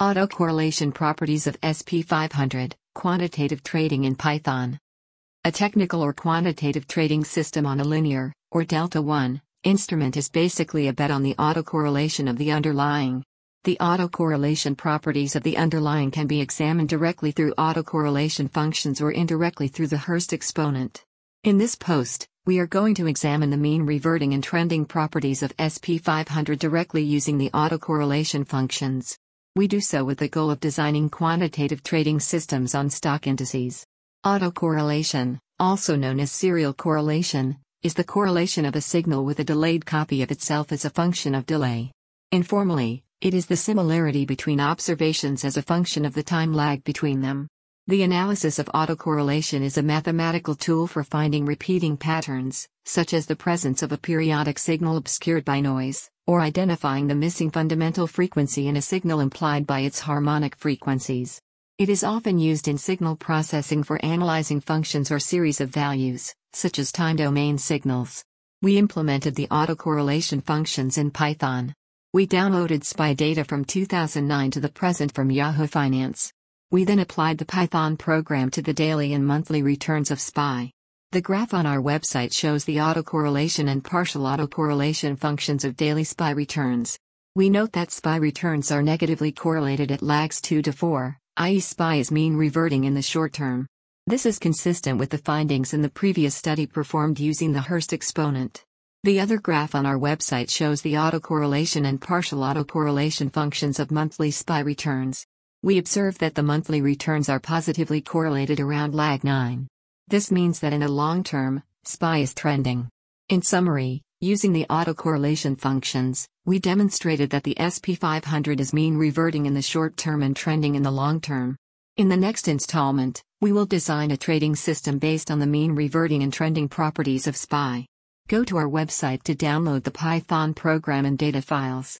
Autocorrelation properties of SP500, quantitative trading in Python. A technical or quantitative trading system on a linear, or delta 1, instrument is basically a bet on the autocorrelation of the underlying. The autocorrelation properties of the underlying can be examined directly through autocorrelation functions or indirectly through the Hurst exponent. In this post, we are going to examine the mean reverting and trending properties of SP500 directly using the autocorrelation functions. We do so with the goal of designing quantitative trading systems on stock indices. Autocorrelation, also known as serial correlation, is the correlation of a signal with a delayed copy of itself as a function of delay. Informally, it is the similarity between observations as a function of the time lag between them. The analysis of autocorrelation is a mathematical tool for finding repeating patterns, such as the presence of a periodic signal obscured by noise or identifying the missing fundamental frequency in a signal implied by its harmonic frequencies. It is often used in signal processing for analyzing functions or series of values, such as time domain signals. We implemented the autocorrelation functions in Python. We downloaded SPY data from 2009 to the present from Yahoo Finance. We then applied the Python program to the daily and monthly returns of SPY. The graph on our website shows the autocorrelation and partial autocorrelation functions of daily SPY returns. We note that SPY returns are negatively correlated at lags 2 to 4, i.e., SPY is mean reverting in the short term. This is consistent with the findings in the previous study performed using the Hurst exponent. The other graph on our website shows the autocorrelation and partial autocorrelation functions of monthly SPY returns. We observe that the monthly returns are positively correlated around lag 9. This means that in a long term, SPY is trending. In summary, using the autocorrelation functions, we demonstrated that the SP500 is mean reverting in the short term and trending in the long term. In the next installment, we will design a trading system based on the mean reverting and trending properties of SPY. Go to our website to download the Python program and data files.